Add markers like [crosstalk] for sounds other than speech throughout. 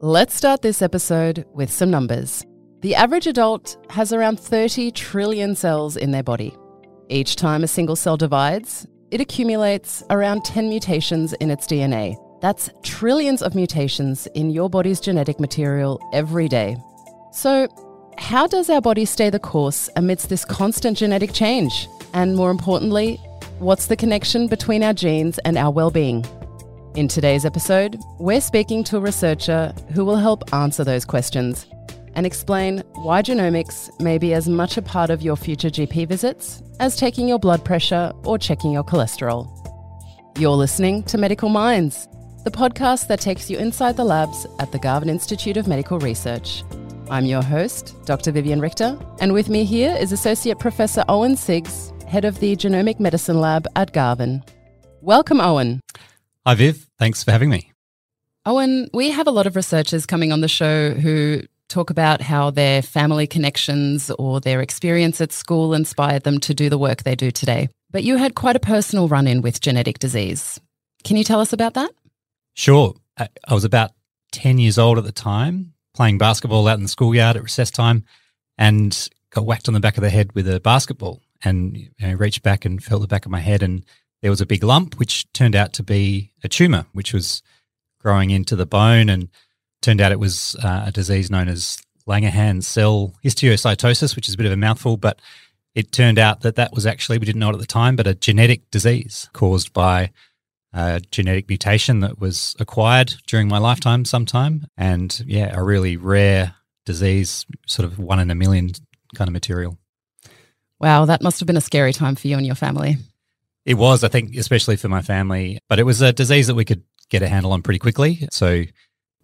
Let's start this episode with some numbers. The average adult has around 30 trillion cells in their body. Each time a single cell divides, it accumulates around 10 mutations in its DNA. That's trillions of mutations in your body's genetic material every day. So, how does our body stay the course amidst this constant genetic change? And more importantly, what's the connection between our genes and our well being? In today's episode, we're speaking to a researcher who will help answer those questions and explain why genomics may be as much a part of your future GP visits as taking your blood pressure or checking your cholesterol. You're listening to Medical Minds, the podcast that takes you inside the labs at the Garvan Institute of Medical Research. I'm your host, Dr. Vivian Richter, and with me here is Associate Professor Owen Siggs, head of the Genomic Medicine Lab at Garvan. Welcome, Owen. Hi, Viv. Thanks for having me. Owen, we have a lot of researchers coming on the show who talk about how their family connections or their experience at school inspired them to do the work they do today. But you had quite a personal run in with genetic disease. Can you tell us about that? Sure. I, I was about 10 years old at the time, playing basketball out in the schoolyard at recess time, and got whacked on the back of the head with a basketball. And you know, reached back and felt the back of my head, and there was a big lump, which turned out to be a tumor, which was growing into the bone, and turned out it was uh, a disease known as Langerhans cell histiocytosis, which is a bit of a mouthful, but it turned out that that was actually, we didn't know it at the time, but a genetic disease caused by a genetic mutation that was acquired during my lifetime sometime. And yeah, a really rare disease, sort of one in a million kind of material. Wow, that must have been a scary time for you and your family. It was, I think, especially for my family, but it was a disease that we could get a handle on pretty quickly. So,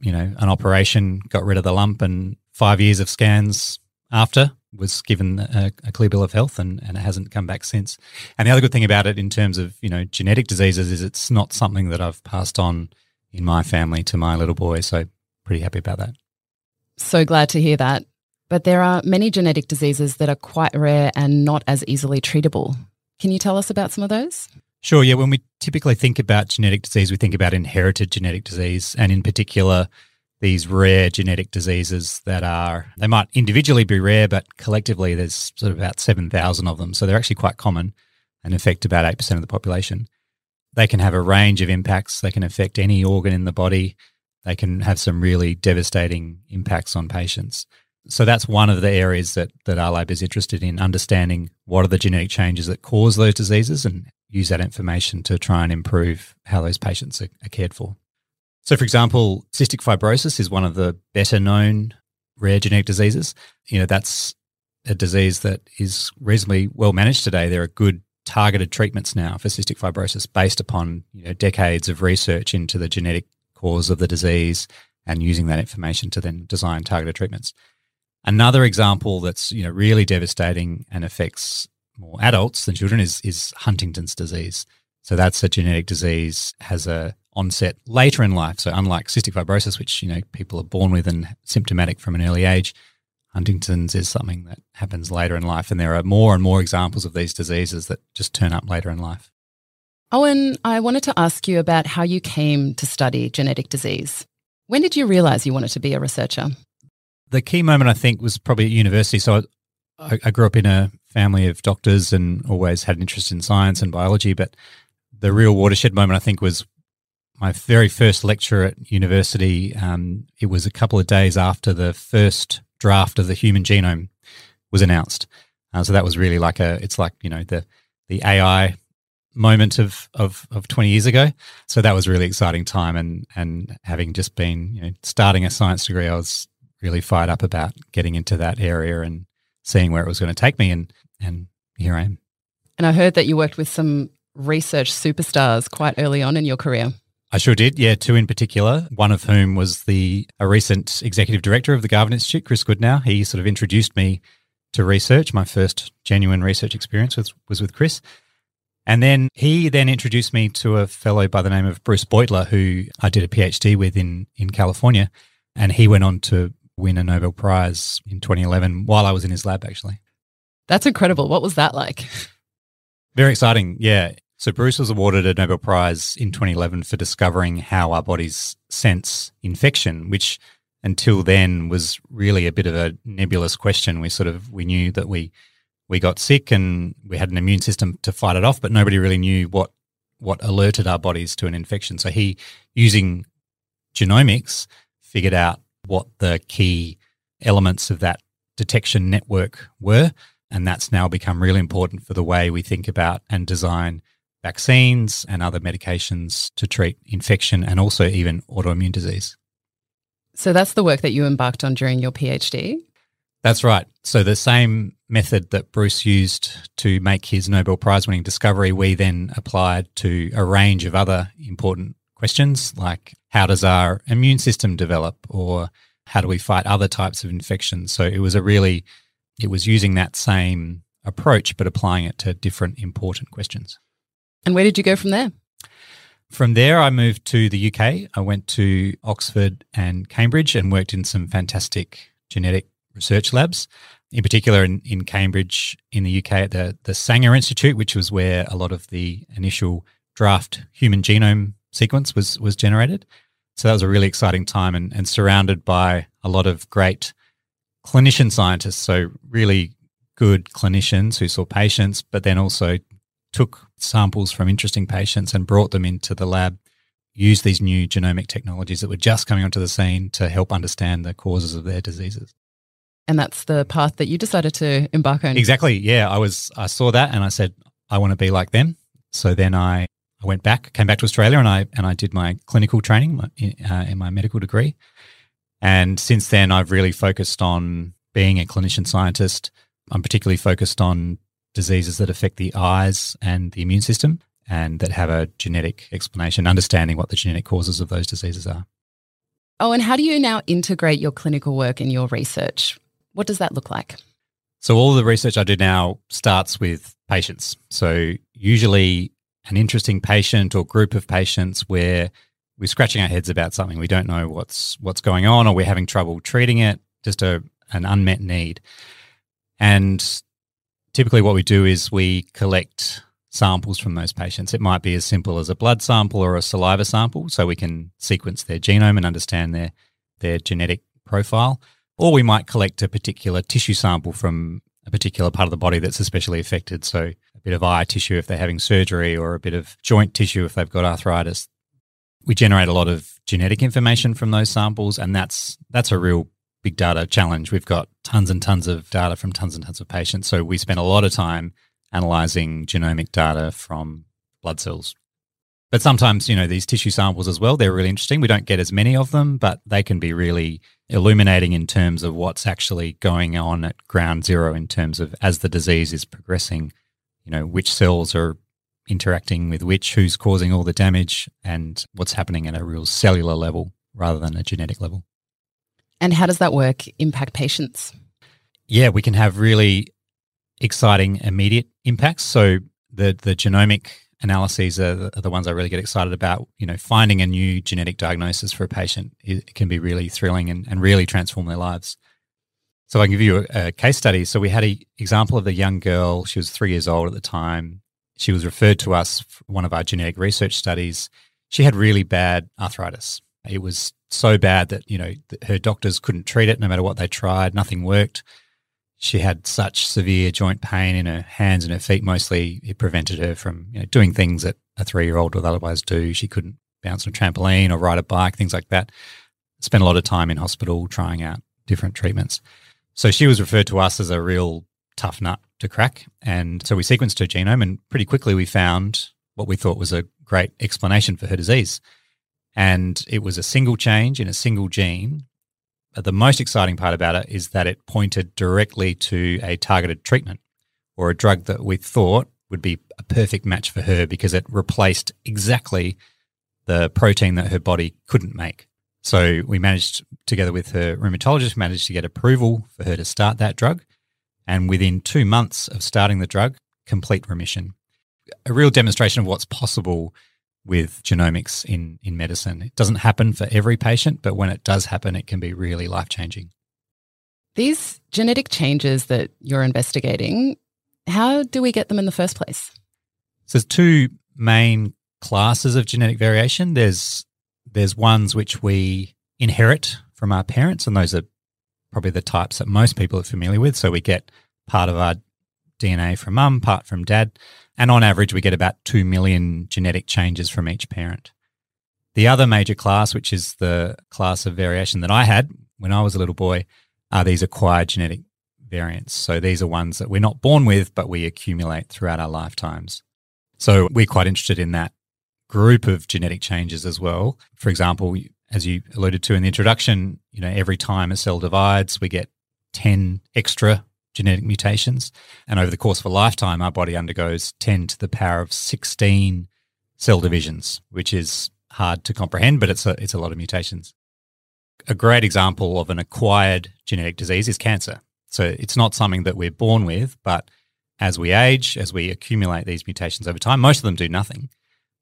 you know, an operation got rid of the lump, and five years of scans after was given a, a, clear bill of health and, and it hasn't come back since. And the other good thing about it in terms of, you know, genetic diseases is it's not something that I've passed on in my family to my little boy. So pretty happy about that. So glad to hear that. But there are many genetic diseases that are quite rare and not as easily treatable. Can you tell us about some of those? Sure. Yeah. When we typically think about genetic disease, we think about inherited genetic disease, and in particular, these rare genetic diseases that are, they might individually be rare, but collectively there's sort of about 7,000 of them. So they're actually quite common and affect about 8% of the population. They can have a range of impacts. They can affect any organ in the body. They can have some really devastating impacts on patients. So that's one of the areas that, that our lab is interested in understanding what are the genetic changes that cause those diseases and use that information to try and improve how those patients are, are cared for. So, for example, cystic fibrosis is one of the better known rare genetic diseases. You know, that's a disease that is reasonably well managed today. There are good targeted treatments now for cystic fibrosis based upon you know, decades of research into the genetic cause of the disease and using that information to then design targeted treatments. Another example that's you know really devastating and affects more adults than children is is Huntington's disease. So that's a genetic disease has a onset later in life. So unlike cystic fibrosis, which you know people are born with and symptomatic from an early age, Huntington's is something that happens later in life, and there are more and more examples of these diseases that just turn up later in life. Owen, I wanted to ask you about how you came to study genetic disease. When did you realize you wanted to be a researcher? The key moment I think was probably at university. So I, I, grew up in a family of doctors and always had an interest in science and biology. But the real watershed moment I think was my very first lecture at university. Um, it was a couple of days after the first draft of the human genome was announced. Uh, so that was really like a, it's like you know the the AI moment of, of of 20 years ago. So that was really exciting time and and having just been you know starting a science degree, I was really fired up about getting into that area and seeing where it was going to take me. And, and here I am. And I heard that you worked with some research superstars quite early on in your career. I sure did. Yeah, two in particular. One of whom was the a recent executive director of the Garvan Institute, Chris Goodnow. He sort of introduced me to research. My first genuine research experience was, was with Chris. And then he then introduced me to a fellow by the name of Bruce Beutler, who I did a PhD with in, in California. And he went on to win a Nobel Prize in 2011 while I was in his lab, actually. That's incredible. What was that like? [laughs] Very exciting. Yeah. So Bruce was awarded a Nobel Prize in 2011 for discovering how our bodies sense infection, which until then was really a bit of a nebulous question. We sort of we knew that we we got sick and we had an immune system to fight it off, but nobody really knew what what alerted our bodies to an infection. So he, using genomics, figured out what the key elements of that detection network were, and that's now become really important for the way we think about and design vaccines and other medications to treat infection and also even autoimmune disease. So that's the work that you embarked on during your PhD? That's right. So the same method that Bruce used to make his Nobel Prize winning discovery, we then applied to a range of other important questions like how does our immune system develop or how do we fight other types of infections? So it was a really, it was using that same approach, but applying it to different important questions. And where did you go from there? From there, I moved to the UK. I went to Oxford and Cambridge and worked in some fantastic genetic research labs in particular in, in Cambridge in the UK at the, the Sanger Institute, which was where a lot of the initial draft human genome sequence was, was generated. So that was a really exciting time and, and surrounded by a lot of great clinician scientists. So, really good clinicians who saw patients, but then also took samples from interesting patients and brought them into the lab, used these new genomic technologies that were just coming onto the scene to help understand the causes of their diseases. And that's the path that you decided to embark on. Exactly. Yeah. I was, I saw that and I said, I want to be like them. So then I, I went back, came back to Australia and I, and I did my clinical training uh, in my medical degree. And since then, I've really focused on being a clinician scientist. I'm particularly focused on diseases that affect the eyes and the immune system and that have a genetic explanation, understanding what the genetic causes of those diseases are. Oh, and how do you now integrate your clinical work in your research? What does that look like? So, all the research I do now starts with patients. So, usually an interesting patient or group of patients where we're scratching our heads about something. We don't know what's what's going on, or we're having trouble treating it. Just a an unmet need. And typically, what we do is we collect samples from those patients. It might be as simple as a blood sample or a saliva sample, so we can sequence their genome and understand their their genetic profile. Or we might collect a particular tissue sample from a particular part of the body that's especially affected. So a bit of eye tissue if they're having surgery, or a bit of joint tissue if they've got arthritis. We generate a lot of genetic information from those samples, and that's that's a real big data challenge. We've got tons and tons of data from tons and tons of patients. So we spend a lot of time analyzing genomic data from blood cells. But sometimes, you know, these tissue samples as well, they're really interesting. We don't get as many of them, but they can be really illuminating in terms of what's actually going on at ground zero in terms of as the disease is progressing, you know, which cells are interacting with which, who's causing all the damage, and what's happening at a real cellular level rather than a genetic level. And how does that work impact patients? Yeah, we can have really exciting immediate impacts. So the the genomic analyses are the, ones I really get excited about. You know, finding a new genetic diagnosis for a patient can be really thrilling and, and really transform their lives. So I can give you a, a case study. So we had an example of a young girl. She was three years old at the time. She was referred to us for one of our genetic research studies. She had really bad arthritis. It was so bad that you know her doctors couldn't treat it no matter what they tried. Nothing worked she had such severe joint pain in her hands and her feet. Mostly, it prevented her from you know, doing things that a three-year-old would otherwise do. She couldn't bounce on a trampoline or ride a bike, things like that. Spent a lot of time in hospital trying out different treatments. So she was referred to us as a real tough nut to crack. And so we sequenced her genome, and pretty quickly we found what we thought was a great explanation for her disease. And it was a single change in a single gene the most exciting part about it is that it pointed directly to a targeted treatment or a drug that we thought would be a perfect match for her because it replaced exactly the protein that her body couldn't make. So we managed, together with her rheumatologist, managed to get approval for her to start that drug. And within two months of starting the drug, complete remission. A real demonstration of what's possible with genomics in, in medicine. It doesn't happen for every patient, but when it does happen, it can be really life changing. These genetic changes that you're investigating, how do we get them in the first place? So there's two main classes of genetic variation. There's there's ones which we inherit from our parents, and those are probably the types that most people are familiar with. So we get part of our DNA from mum, part from dad, and on average, we get about 2 million genetic changes from each parent. The other major class, which is the class of variation that I had when I was a little boy, are these acquired genetic variants. So these are ones that we're not born with, but we accumulate throughout our lifetimes. So we're quite interested in that group of genetic changes as well. For example, as you alluded to in the introduction, you know, every time a cell divides, we get 10 extra genetic mutations. And over the course of a lifetime, our body undergoes 10 to the power of 16 cell divisions, which is hard to comprehend, but it's a, it's a lot of mutations. A great example of an acquired genetic disease is cancer. So it's not something that we're born with, but as we age, as we accumulate these mutations over time, most of them do nothing.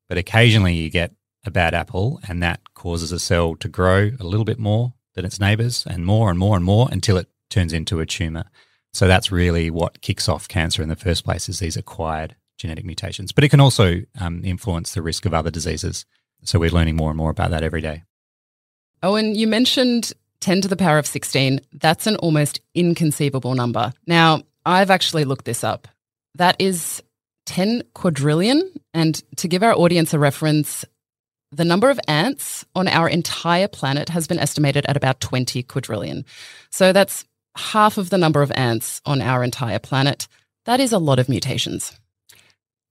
But occasionally you get a bad apple, and that causes a cell to grow a little bit more than its neighbors and more and more and more until it turns into a tumor. So that's really what kicks off cancer in the first place is these acquired genetic mutations. But it can also um, influence the risk of other diseases. So we're learning more and more about that every day. Owen, you mentioned 10 to the power of 16. That's an almost inconceivable number. Now, I've actually looked this up. That is 10 quadrillion. And to give our audience a reference, the number of ants on our entire planet has been estimated at about 20 quadrillion. So that's half of the number of ants on our entire planet. That is a lot of mutations.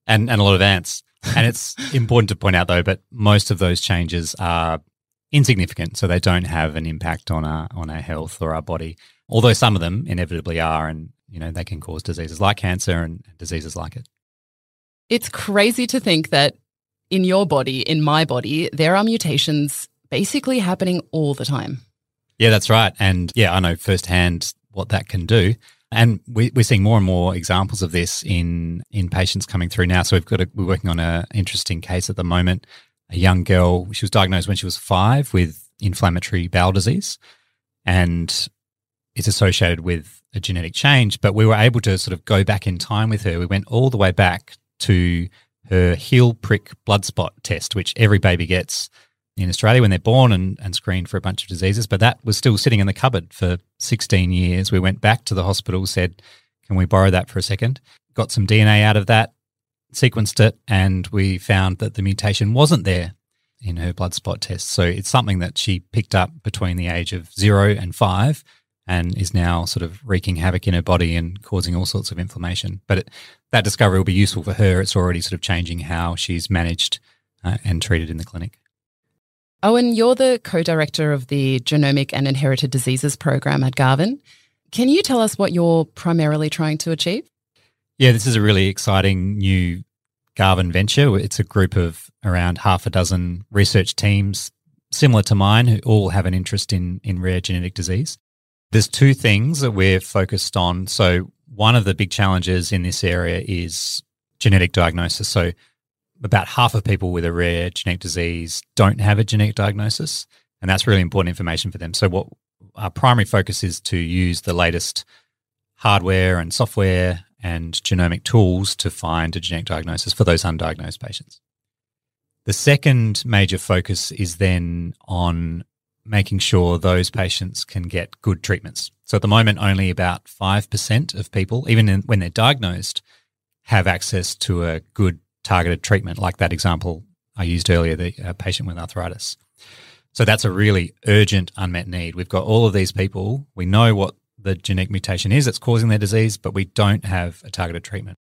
And, and a lot of ants. And it's [laughs] important to point out, though, but most of those changes are insignificant. So they don't have an impact on our, on our health or our body, although some of them inevitably are. And, you know, they can cause diseases like cancer and diseases like it. It's crazy to think that in your body, in my body, there are mutations basically happening all the time. Yeah, that's right. And yeah, I know firsthand what that can do. And we, are seeing more and more examples of this in in patients coming through now. So we've got a, we're working on an interesting case at the moment. A young girl, she was diagnosed when she was five with inflammatory bowel disease, and it's associated with a genetic change. But we were able to sort of go back in time with her. We went all the way back to her heel prick blood spot test, which every baby gets in Australia when they're born and, and screened for a bunch of diseases. But that was still sitting in the cupboard for 16 years. We went back to the hospital, said, Can we borrow that for a second? Got some DNA out of that, sequenced it, and we found that the mutation wasn't there in her blood spot test. So it's something that she picked up between the age of zero and five and is now sort of wreaking havoc in her body and causing all sorts of inflammation. But it, that discovery will be useful for her. It's already sort of changing how she's managed uh, and treated in the clinic. Owen, you're the co director of the Genomic and Inherited Diseases program at Garvan. Can you tell us what you're primarily trying to achieve? Yeah, this is a really exciting new Garvan venture. It's a group of around half a dozen research teams, similar to mine, who all have an interest in, in rare genetic disease. There's two things that we're focused on. So, one of the big challenges in this area is genetic diagnosis. So, about half of people with a rare genetic disease don't have a genetic diagnosis, and that's really important information for them. So, what our primary focus is to use the latest hardware and software and genomic tools to find a genetic diagnosis for those undiagnosed patients. The second major focus is then on making sure those patients can get good treatments. So at the moment, only about 5% of people, even in, when they're diagnosed, have access to a good targeted treatment, like that example I used earlier, the uh, patient with arthritis. So that's a really urgent unmet need. We've got all of these people. We know what the genetic mutation is that's causing their disease, but we don't have a targeted treatment.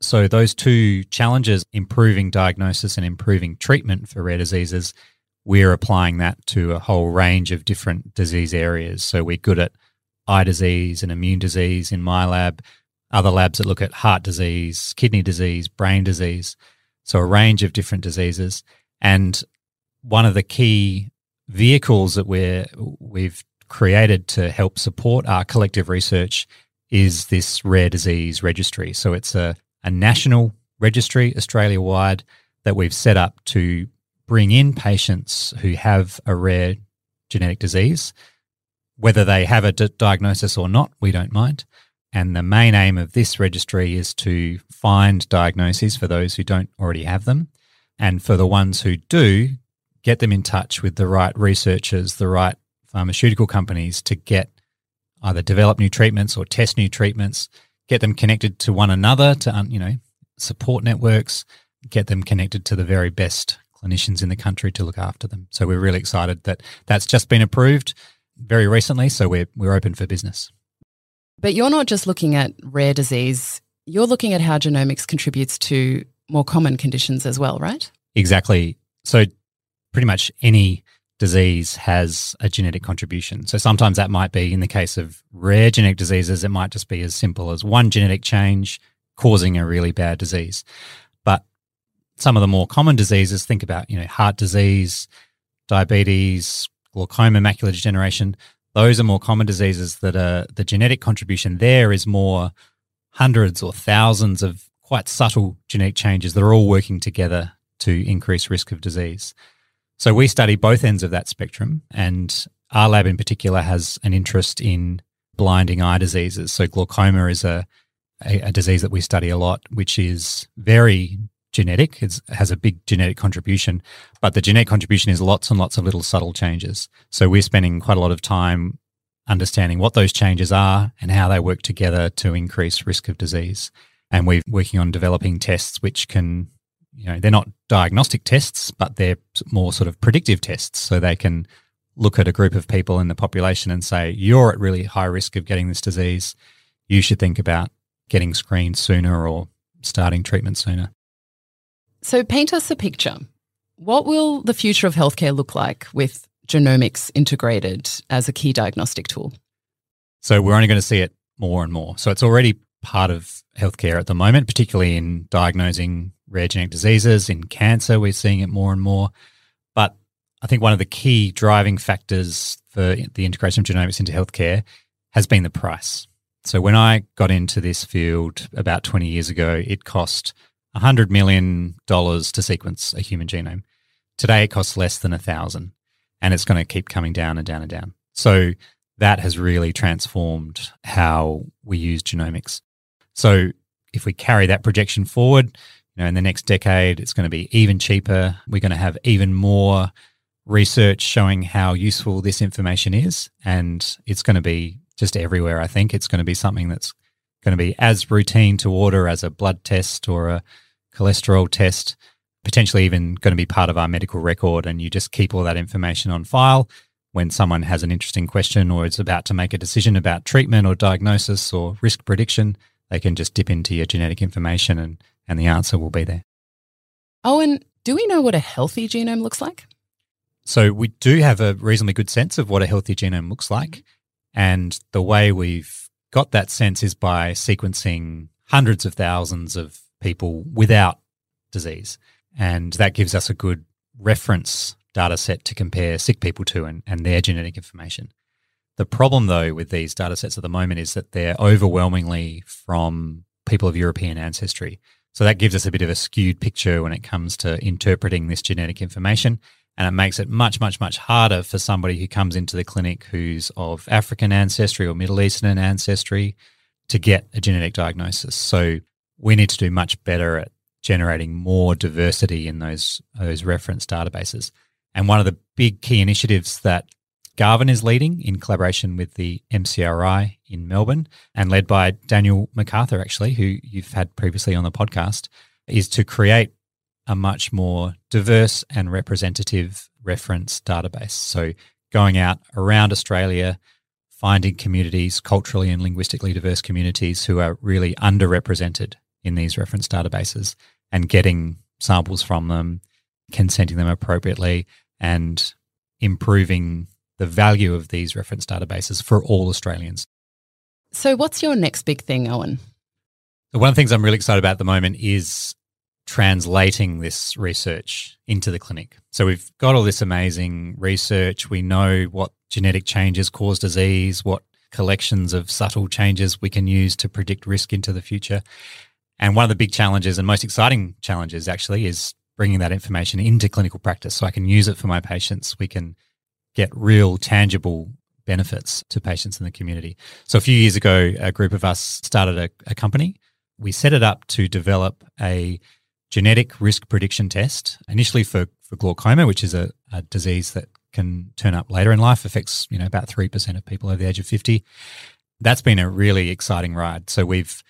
So those two challenges, improving diagnosis and improving treatment for rare diseases, we're applying that to a whole range of different disease areas. So we're good at eye disease and immune disease in my lab, other labs that look at heart disease, kidney disease, brain disease. So a range of different diseases. And one of the key vehicles that we're, we've created to help support our collective research is this rare disease registry. So it's a, a national registry, Australia wide, that we've set up to bring in patients who have a rare genetic disease, whether they have a diagnosis or not, we don't mind. And the main aim of this registry is to find diagnoses for those who don't already have them. And for the ones who do, get them in touch with the right researchers, the right pharmaceutical companies to get either develop new treatments or test new treatments, get them connected to one another to you know support networks, get them connected to the very best clinicians in the country to look after them. So we're really excited that that's just been approved very recently. So we're we're open for business. But you're not just looking at rare disease. You're looking at how genomics contributes to more common conditions as well, right? Exactly. So pretty much any disease has a genetic contribution. So sometimes that might be in the case of rare genetic diseases, it might just be as simple as one genetic change causing a really bad disease. But some of the more common diseases, think about, you know, heart disease, diabetes, glaucoma, macular degeneration, those are more common diseases that are the genetic contribution there is more hundreds or thousands of quite subtle genetic changes that are all working together to increase risk of disease. So we study both ends of that spectrum, and our lab in particular has an interest in blinding eye diseases. So glaucoma is a, a, a disease that we study a lot, which is very genetic. It has a big genetic contribution, but the genetic contribution is lots and lots of little subtle changes. So we're spending quite a lot of time understanding what those changes are and how they work together to increase risk of disease. And we're working on developing tests which can, you know, they're not diagnostic tests, but they're more sort of predictive tests. So they can look at a group of people in the population and say, you're at really high risk of getting this disease. You should think about getting screened sooner or starting treatment sooner. So, paint us a picture. What will the future of healthcare look like with genomics integrated as a key diagnostic tool? So, we're only going to see it more and more. So, it's already part of healthcare at the moment, particularly in diagnosing rare genetic diseases. In cancer, we're seeing it more and more. But I think one of the key driving factors for the integration of genomics into healthcare has been the price. So, when I got into this field about 20 years ago, it cost $100 million to sequence a human genome. Today, it costs less than a thousand, and it's going to keep coming down and down and down. So that has really transformed how we use genomics. So if we carry that projection forward, you know, in the next decade, it's going to be even cheaper. We're going to have even more research showing how useful this information is, and it's going to be just everywhere. I think it's going to be something that's going to be as routine to order as a blood test or a cholesterol test, potentially even going to be part of our medical record. And you just keep all that information on file. When someone has an interesting question or is about to make a decision about treatment or diagnosis or risk prediction, they can just dip into your genetic information and, and the answer will be there. Owen, do we know what a healthy genome looks like? So, we do have a reasonably good sense of what a healthy genome looks like. And the way we've got that sense is by sequencing hundreds of thousands of people without disease. And that gives us a good reference data set to compare sick people to and, and their genetic information. The problem, though, with these data sets at the moment is that they're overwhelmingly from people of European ancestry. So that gives us a bit of a skewed picture when it comes to interpreting this genetic information. And it makes it much, much, much harder for somebody who comes into the clinic who's of African ancestry or Middle Eastern ancestry to get a genetic diagnosis. So we need to do much better at generating more diversity in those, those reference databases. And one of the big key initiatives that Garvan is leading in collaboration with the MCRI in Melbourne and led by Daniel MacArthur, actually, who you've had previously on the podcast, is to create a much more diverse and representative reference database. So, going out around Australia, finding communities, culturally and linguistically diverse communities who are really underrepresented in these reference databases and getting samples from them, consenting them appropriately, and improving the value of these reference databases for all Australians. So, what's your next big thing, Owen? One of the things I'm really excited about at the moment is translating this research into the clinic. So we've got all this amazing research. We know what genetic changes cause disease, what collections of subtle changes we can use to predict risk into the future. And one of the big challenges and most exciting challenges actually is bringing that information into clinical practice so I can use it for my patients. We can get real tangible benefits to patients in the community. So a few years ago, a group of us started a, a company. We set it up to develop a genetic risk prediction test, initially for, for glaucoma, which is a, a disease that can turn up later in life, affects, you know, about 3% of people over the age of 50. That's been a really exciting ride. So we've,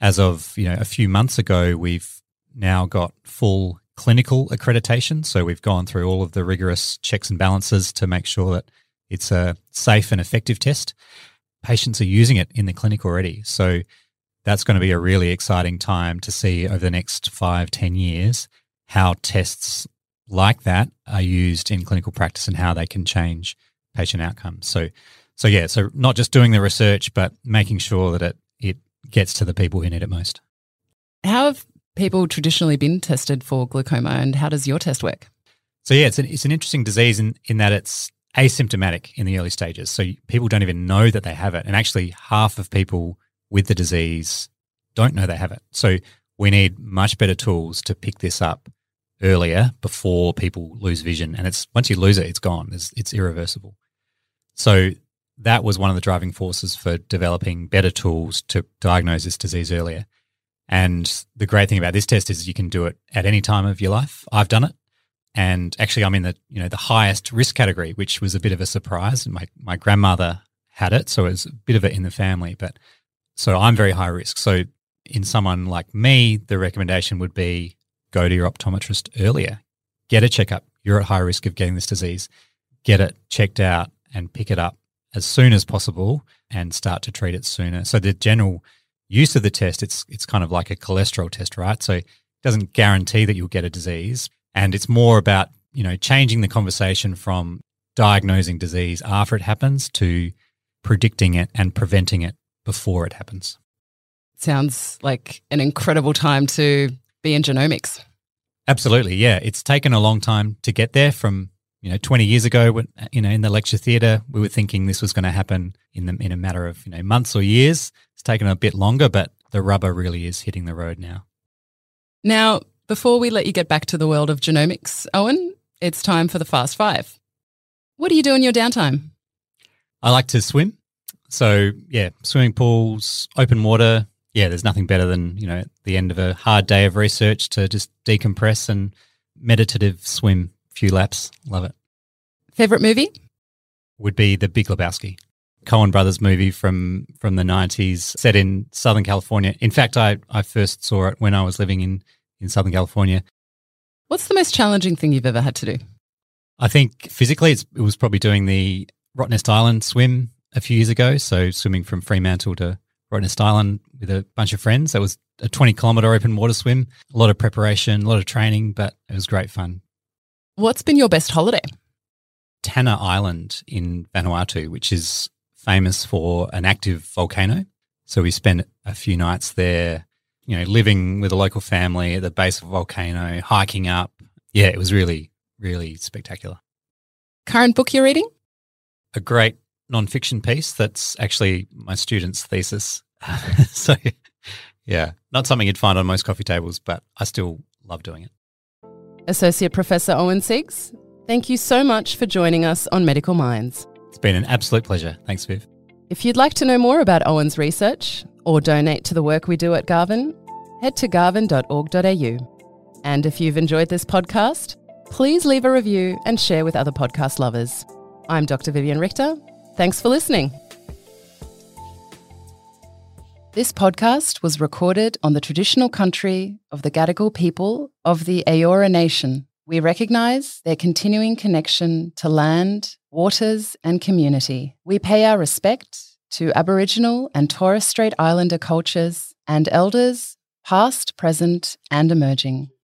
as of, you know, a few months ago, we've now got full clinical accreditation. So we've gone through all of the rigorous checks and balances to make sure that it's a safe and effective test. Patients are using it in the clinic already. So that's going to be a really exciting time to see over the next five, ten years how tests like that are used in clinical practice and how they can change patient outcomes. So, so yeah, so not just doing the research, but making sure that it it gets to the people who need it most. How have people traditionally been tested for glaucoma, and how does your test work? So yeah, it's an it's an interesting disease in in that it's asymptomatic in the early stages. So people don't even know that they have it, and actually half of people with the disease don't know they have it. So we need much better tools to pick this up earlier before people lose vision. And it's once you lose it, it's gone. It's, it's irreversible. So that was one of the driving forces for developing better tools to diagnose this disease earlier. And the great thing about this test is you can do it at any time of your life. I've done it. And actually I'm in the, you know, the highest risk category, which was a bit of a surprise. My my grandmother had it, so it was a bit of it in the family, but so I'm very high risk. So in someone like me, the recommendation would be go to your optometrist earlier, get a checkup. You're at high risk of getting this disease. Get it checked out and pick it up as soon as possible and start to treat it sooner. So the general use of the test, it's it's kind of like a cholesterol test, right? So it doesn't guarantee that you'll get a disease. And it's more about, you know, changing the conversation from diagnosing disease after it happens to predicting it and preventing it before it happens. Sounds like an incredible time to be in genomics. Absolutely, yeah. It's taken a long time to get there. From you know, twenty years ago, when you know, in the lecture theatre, we were thinking this was going to happen in the in a matter of you know months or years. It's taken a bit longer, but the rubber really is hitting the road now. Now, before we let you get back to the world of genomics, Owen, it's time for the Fast Five. What do you do in your downtime? I like to swim. So yeah, swimming pools, open water. Yeah, there's nothing better than you know at the end of a hard day of research to just decompress and meditative swim a few laps. Love it. Favorite movie would be The Big Lebowski, Coen Brothers movie from from the '90s, set in Southern California. In fact, I I first saw it when I was living in in Southern California. What's the most challenging thing you've ever had to do? I think physically, it was probably doing the Rottnest Island swim a few years ago. So swimming from Fremantle to Rottnest Island with a bunch of friends. That was a 20 kilometre open water swim. A lot of preparation, a lot of training, but it was great fun. What's been your best holiday? Tanna Island in Vanuatu, which is famous for an active volcano. So we spent a few nights there, you know, living with a local family at the base of a volcano, hiking up. Yeah, it was really, really spectacular. Current book you're reading? A great nonfiction piece that's actually my student's thesis. [laughs] so, yeah, not something you'd find on most coffee tables, but I still love doing it. Associate Professor Owen Siggs, thank you so much for joining us on Medical Minds. It's been an absolute pleasure. Thanks, Viv. If you'd like to know more about Owen's research or donate to the work we do at Garvan, head to garvan.org.au. And if you've enjoyed this podcast, please leave a review and share with other podcast lovers. I'm Dr. Vivian Richter, Thanks for listening. This podcast was recorded on the traditional country of the Gadigal people of the Eora Nation. We recognise their continuing connection to land, waters, and community. We pay our respect to Aboriginal and Torres Strait Islander cultures and elders, past, present, and emerging.